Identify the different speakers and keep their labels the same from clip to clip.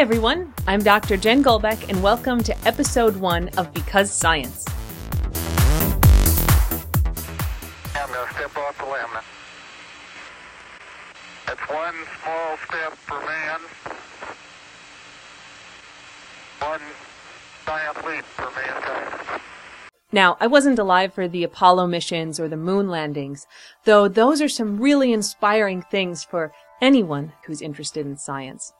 Speaker 1: everyone. I'm Dr. Jen Golbeck, and welcome to episode one of Because Science.
Speaker 2: I'm going to step off the LM. That's one small step for man, one giant leap for mankind.
Speaker 1: Now, I wasn't alive for the Apollo missions or the moon landings, though those are some really inspiring things for anyone who's interested in science.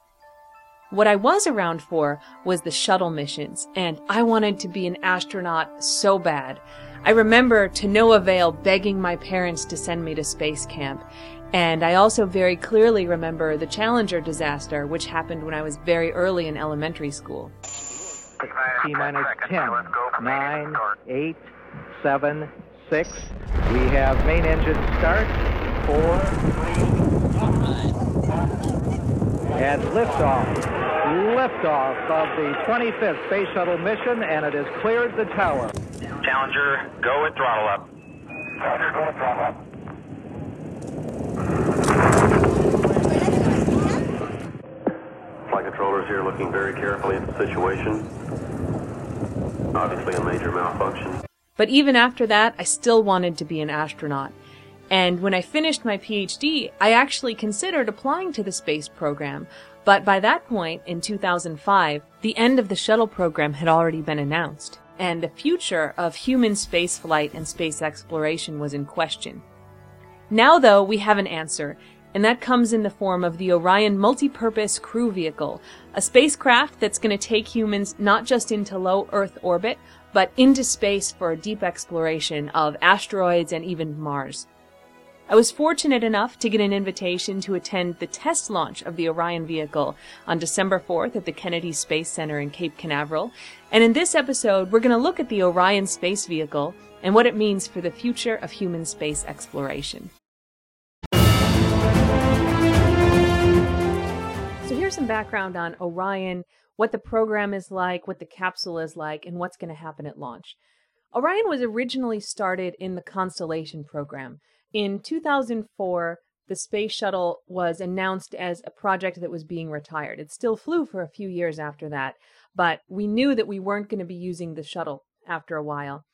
Speaker 1: What I was around for was the shuttle missions, and I wanted to be an astronaut so bad. I remember to no avail begging my parents to send me to space camp, and I also very clearly remember the Challenger disaster, which happened when I was very early in elementary school.
Speaker 3: T minus 10, 9, 8, 7, 6. We have main engine start. 4, and liftoff. Liftoff of the 25th Space Shuttle mission, and it has cleared the tower.
Speaker 4: Challenger, go with throttle up.
Speaker 2: Challenger, go with throttle up.
Speaker 5: Flight controllers here looking very carefully at the situation. Obviously a major malfunction.
Speaker 1: But even after that, I still wanted to be an astronaut. And when I finished my PhD, I actually considered applying to the space program. But by that point, in 2005, the end of the shuttle program had already been announced, and the future of human spaceflight and space exploration was in question. Now, though, we have an answer, and that comes in the form of the Orion Multipurpose Crew Vehicle, a spacecraft that's going to take humans not just into low Earth orbit, but into space for a deep exploration of asteroids and even Mars. I was fortunate enough to get an invitation to attend the test launch of the Orion vehicle on December 4th at the Kennedy Space Center in Cape Canaveral. And in this episode, we're going to look at the Orion space vehicle and what it means for the future of human space exploration. So here's some background on Orion, what the program is like, what the capsule is like, and what's going to happen at launch. Orion was originally started in the Constellation program. In 2004, the space shuttle was announced as a project that was being retired. It still flew for a few years after that, but we knew that we weren't going to be using the shuttle after a while.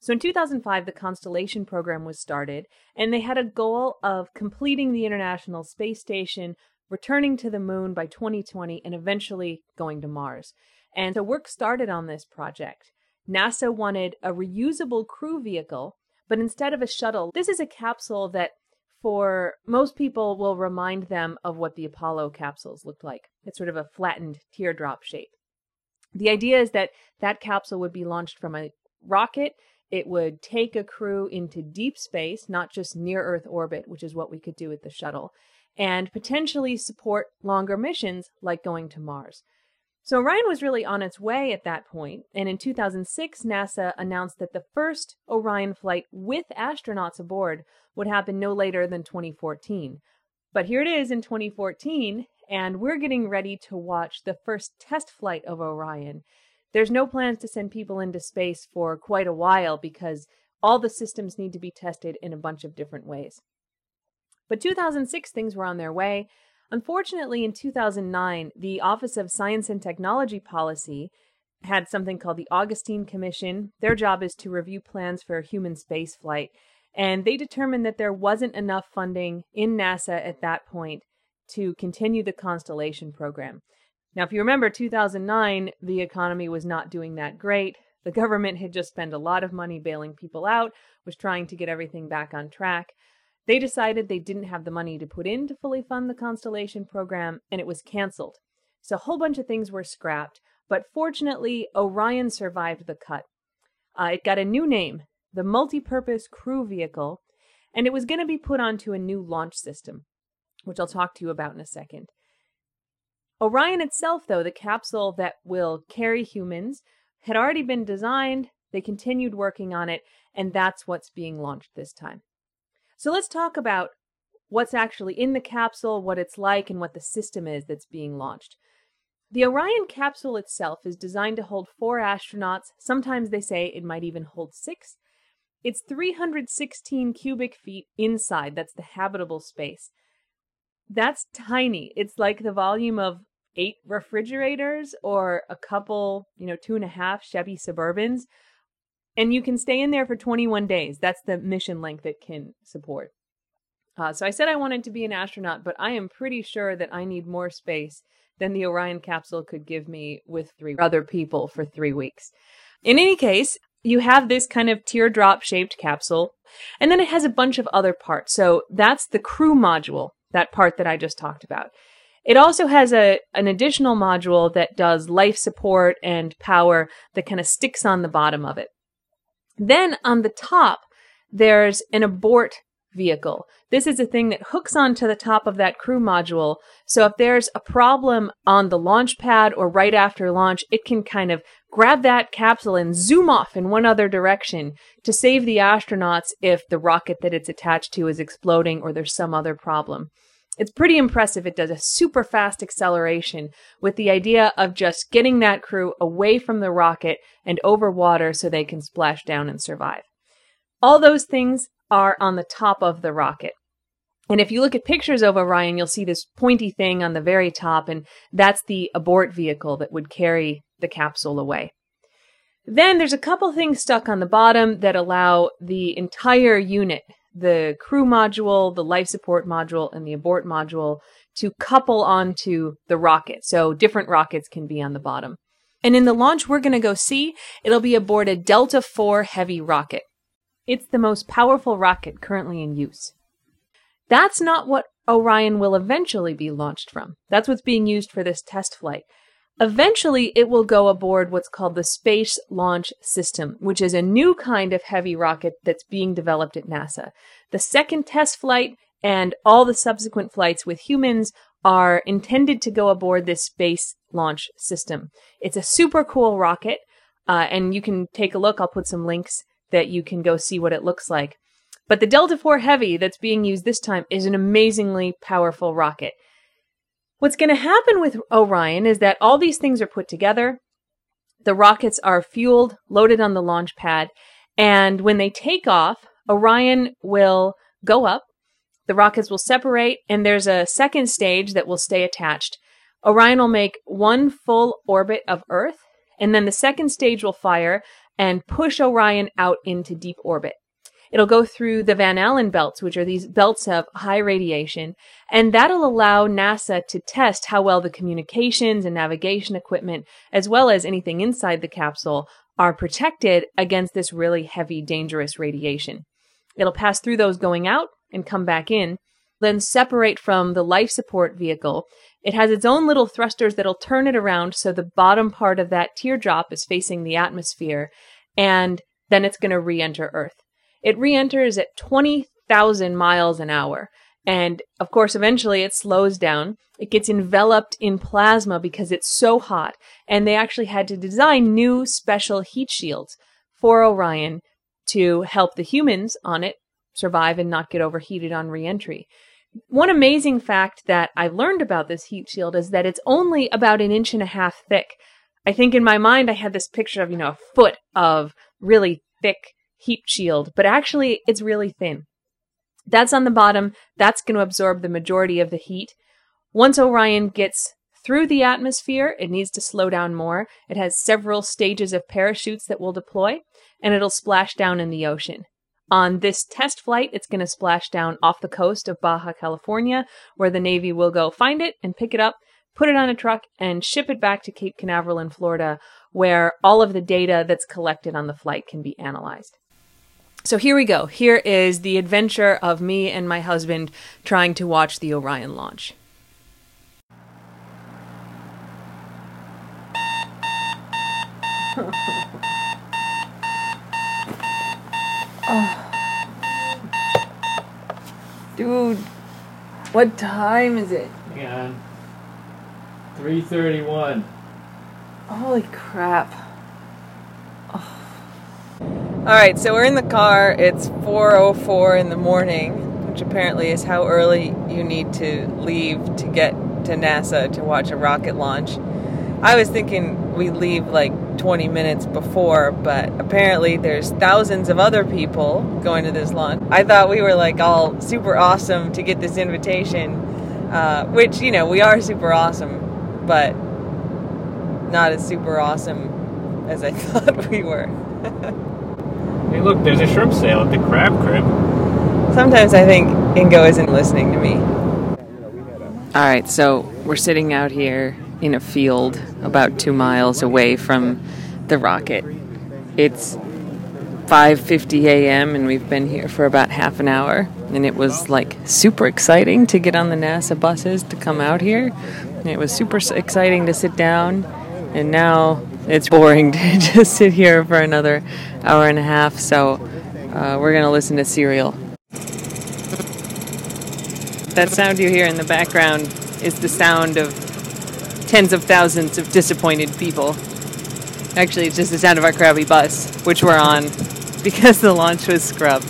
Speaker 1: So in 2005, the Constellation program was started, and they had a goal of completing the International Space Station, returning to the moon by 2020, and eventually going to Mars. And so work started on this project. NASA wanted a reusable crew vehicle but instead of a shuttle, this is a capsule that for most people will remind them of what the Apollo capsules looked like. It's sort of a flattened teardrop shape. The idea is that that capsule would be launched from a rocket. It would take a crew into deep space, not just near Earth orbit, which is what we could do with the shuttle, and potentially support longer missions like going to Mars. So Orion was really on its way at that point, and in 2006, NASA announced that the first Orion flight with astronauts aboard would happen no later than 2014. But here it is in 2014, and we're getting ready to watch the first test flight of Orion. There's no plans to send people into space for quite a while because all the systems need to be tested in a bunch of different ways. But 2006, things were on their way. Unfortunately, in 2009, the Office of Science and Technology Policy had something called the Augustine Commission. Their job is to review plans for human spaceflight, and they determined that there wasn't enough funding in NASA at that point to continue the Constellation program. Now, if you remember 2009, the economy was not doing that great. The government had just spent a lot of money bailing people out, was trying to get everything back on track. They decided they didn't have the money to put in to fully fund the Constellation program, and it was canceled. So a whole bunch of things were scrapped, but fortunately, Orion survived the cut. Uh, it got a new name, the Multipurpose Crew Vehicle, and it was going to be put onto a new launch system, which I'll talk to you about in a second. Orion itself, though, the capsule that will carry humans, had already been designed. They continued working on it, and that's what's being launched this time. So let's talk about what's actually in the capsule, what it's like, and what the system is that's being launched. The Orion capsule itself is designed to hold four astronauts. Sometimes they say it might even hold six. It's 316 cubic feet inside. That's the habitable space. That's tiny. It's like the volume of eight refrigerators or a couple, you know, two and a half Chevy Suburbans. And you can stay in there for 21 days. That's the mission length it can support. Uh, so I said I wanted to be an astronaut, but I am pretty sure that I need more space than the Orion capsule could give me with three other people for three weeks. In any case, you have this kind of teardrop shaped capsule, and then it has a bunch of other parts. So that's the crew module, that part that I just talked about. It also has a an additional module that does life support and power that kind of sticks on the bottom of it. Then on the top, there's an abort vehicle. This is a thing that hooks onto the top of that crew module. So if there's a problem on the launch pad or right after launch, it can kind of grab that capsule and zoom off in one other direction to save the astronauts if the rocket that it's attached to is exploding or there's some other problem. It's pretty impressive. It does a super fast acceleration with the idea of just getting that crew away from the rocket and over water so they can splash down and survive. All those things are on the top of the rocket. And if you look at pictures of Orion, you'll see this pointy thing on the very top, and that's the abort vehicle that would carry the capsule away. Then there's a couple things stuck on the bottom that allow the entire unit, the crew module, the life support module, and the abort module, to couple onto the rocket. So different rockets can be on the bottom. And in the launch we're going to go see, it'll be aboard a Delta IV heavy rocket. It's the most powerful rocket currently in use. That's not what Orion will eventually be launched from. That's what's being used for this test flight. Eventually, it will go aboard what's called the Space Launch System, which is a new kind of heavy rocket that's being developed at NASA. The second test flight and all the subsequent flights with humans are intended to go aboard this Space Launch System. It's a super cool rocket, uh, and you can take a look. I'll put some links that you can go see what it looks like. But the Delta IV Heavy that's being used this time is an amazingly powerful rocket. What's going to happen with Orion is that all these things are put together. The rockets are fueled, loaded on the launch pad, and when they take off, Orion will go up. The rockets will separate, and there's a second stage that will stay attached. Orion will make one full orbit of Earth, and then the second stage will fire and push Orion out into deep orbit. It'll go through the Van Allen belts, which are these belts of high radiation, and that'll allow NASA to test how well the communications and navigation equipment, as well as anything inside the capsule, are protected against this really heavy, dangerous radiation. It'll pass through those going out and come back in, then separate from the life support vehicle. It has its own little thrusters that'll turn it around so the bottom part of that teardrop is facing the atmosphere, and then it's going to re enter Earth. It re enters at 20,000 miles an hour. And of course, eventually it slows down. It gets enveloped in plasma because it's so hot. And they actually had to design new special heat shields for Orion to help the humans on it survive and not get overheated on reentry. One amazing fact that I learned about this heat shield is that it's only about an inch and a half thick. I think in my mind I had this picture of, you know, a foot of really thick heat shield, but actually it's really thin. That's on the bottom. That's going to absorb the majority of the heat. Once Orion gets through the atmosphere, it needs to slow down more. It has several stages of parachutes that will deploy, and it'll splash down in the ocean. On this test flight, it's going to splash down off the coast of Baja California, where the Navy will go find it and pick it up, put it on a truck, and ship it back to Cape Canaveral in Florida, where all of the data that's collected on the flight can be analyzed. So here we go. Here is the adventure of me and my husband trying to watch the Orion launch. oh. Dude, what time is it?
Speaker 6: Hang on. 331.
Speaker 1: Holy crap. All right, so we're in the car. It's 4:04 in the morning, which apparently is how early you need to leave to get to NASA to watch a rocket launch. I was thinking we leave like 20 minutes before, but apparently there's thousands of other people going to this launch. I thought we were like all super awesome to get this invitation, uh, which you know we are super awesome,
Speaker 6: but not as super awesome as I thought we were.
Speaker 7: Hey, look, there's a shrimp sale at the crab crib.
Speaker 6: Sometimes I think Ingo isn't listening to me.
Speaker 1: All right, so we're sitting out here in a field about two miles away from the rocket. It's 5:50 a.m. and we've been here for about half an hour, and it was like super exciting to get on the NASA buses to come out here. And it was super exciting to sit down, and now it's boring to just sit here for another hour and a half. So uh, we're gonna listen to Serial. That sound you hear in the background is the sound of tens of thousands of disappointed people. Actually, it's just the sound of our Krabby bus, which we're on because the launch was scrubbed.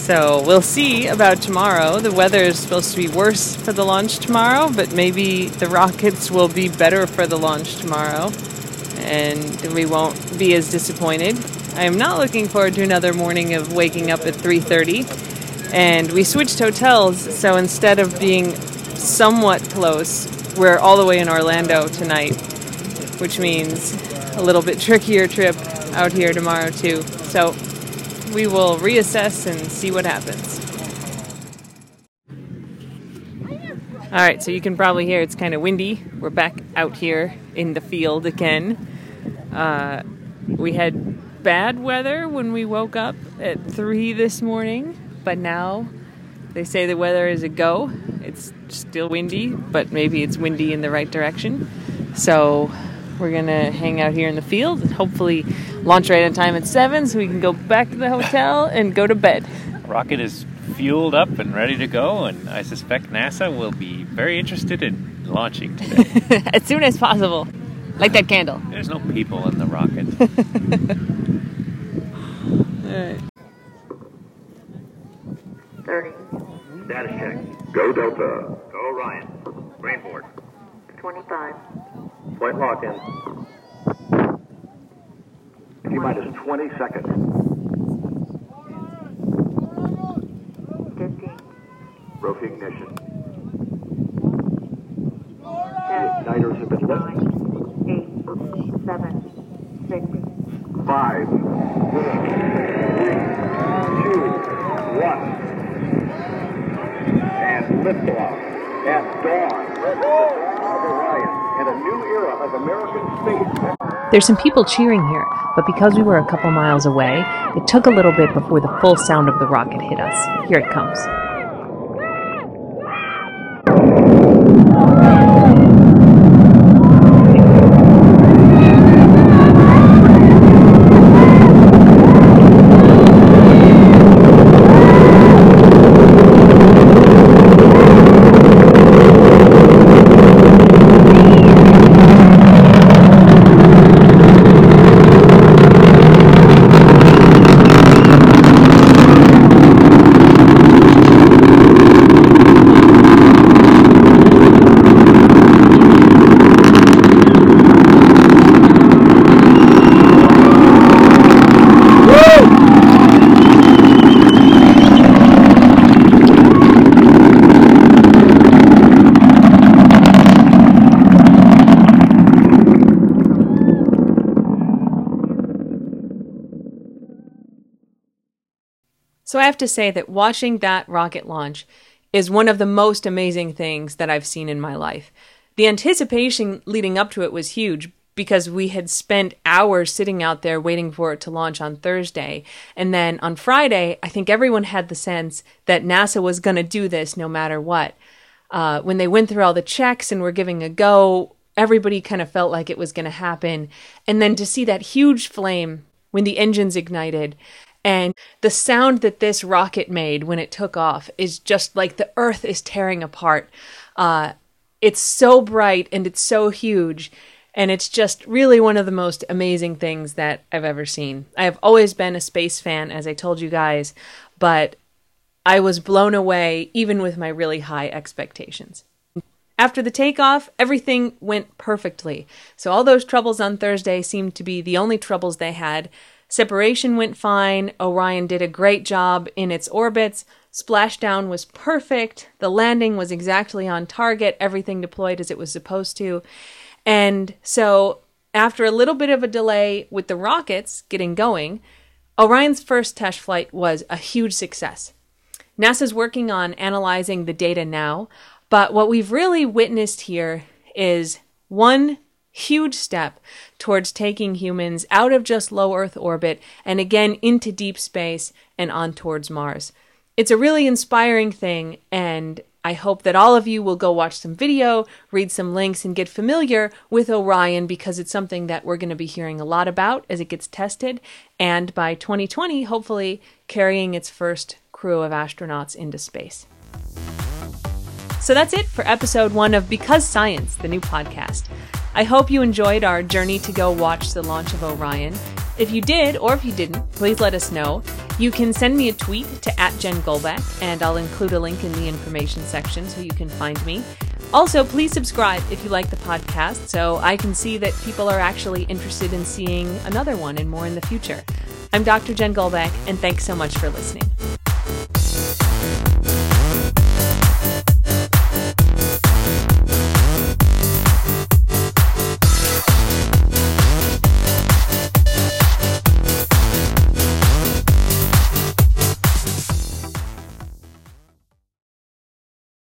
Speaker 1: So we'll see about tomorrow. The weather is supposed to be worse for the launch tomorrow, but maybe the rockets will be better for the launch tomorrow, and we won't be as disappointed. I am not looking forward to another morning of waking up at 3:30 and we switched hotels so instead of being somewhat close we're all the way in orlando tonight which means a little bit trickier trip out here tomorrow too. So we will reassess and see what happens. All right so you can probably hear it's kind of windy. We're back out here in the field again uh, we had bad weather when we woke up at 3 this morning but now they say the weather is a go. It's still windy, but maybe it's windy in the right direction. So we're gonna hang out here in the field and hopefully launch right on time at seven, so we can go back to the hotel and go to bed.
Speaker 7: Rocket is fueled up and ready to go, and I suspect NASA will be very interested in launching today.
Speaker 1: as soon as possible, like that candle.
Speaker 7: There's no people in the rocket.
Speaker 1: All right.
Speaker 2: 30,
Speaker 5: Status check. Go Delta. Go Orion. Rainboard.
Speaker 2: 25,
Speaker 5: Flight lock in. T minus 20 seconds.
Speaker 2: 15,
Speaker 5: Rope ignition.
Speaker 2: 10,
Speaker 5: Igniters have been lit.
Speaker 2: 9, 8, 7, 6,
Speaker 5: Five, four, three, two, one. And liftoff at dawn. The dawn of Orion and a new era of American space.
Speaker 1: There's some people cheering here, but because we were a couple miles away, it took a little bit before the full sound of the rocket hit us. Here it comes. So I have to say that watching that rocket launch is one of the most amazing things that I've seen in my life. The anticipation leading up to it was huge because we had spent hours sitting out there waiting for it to launch on Thursday. And then on Friday, I think everyone had the sense that NASA was going to do this no matter what. Uh, when they went through all the checks and were giving a go, everybody kind of felt like it was going to happen. And then to see that huge flame when the engines ignited and the sound that this rocket made when it took off is just like the earth is tearing apart. Uh, it's so bright and it's so huge. And it's just really one of the most amazing things that I've ever seen. I have always been a space fan, as I told you guys, but I was blown away even with my really high expectations. After the takeoff, everything went perfectly. So all those troubles on Thursday seemed to be the only troubles they had. Separation went fine. Orion did a great job in its orbits. Splashdown was perfect. The landing was exactly on target. Everything deployed as it was supposed to. And so, after a little bit of a delay with the rockets getting going, Orion's first test flight was a huge success. NASA's working on analyzing the data now, but what we've really witnessed here is one huge step towards taking humans out of just low Earth orbit and again into deep space and on towards Mars. It's a really inspiring thing, and I hope that all of you will go watch some video, read some links, and get familiar with Orion because it's something that we're going to be hearing a lot about as it gets tested, and by 2020, hopefully carrying its first crew of astronauts into space. So that's it for episode one of Because Science, the new podcast. I hope you enjoyed our journey to go watch the launch of Orion. If you did, or if you didn't, please let us know. You can send me a tweet to at Jen Golbeck, and I'll include a link in the information section so you can find me. Also, please subscribe if you like the podcast so I can see that people are actually interested in seeing another one and more in the future. I'm Dr. Jen Golbeck, and thanks so much for listening.